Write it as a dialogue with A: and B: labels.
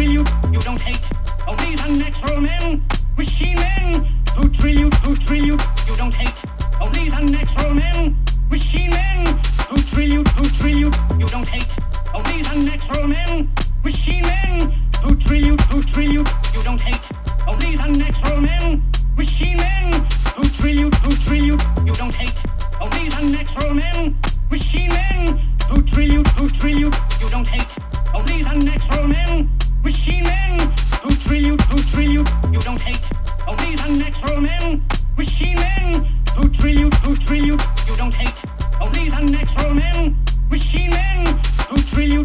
A: thrill you, you don't hate. Oh, these unnatural men, machine men, who thrill you, who thrill you, you don't hate. Oh, these unnatural men, machine men, who thrill you, who thrill you, you don't hate. Oh, these unnatural men, machine men, who thrill you, who thrill you, you don't hate. Oh, these unnatural men, machine men, who thrill you, who thrill you, you don't hate. Oh, these unnatural men, machine men, who thrill you, who thrill you, you don't hate. Oh, these unnatural men, you, who thrill you, don't hate. Oh, these unnatural men, machine men, who you, who you, you don't hate.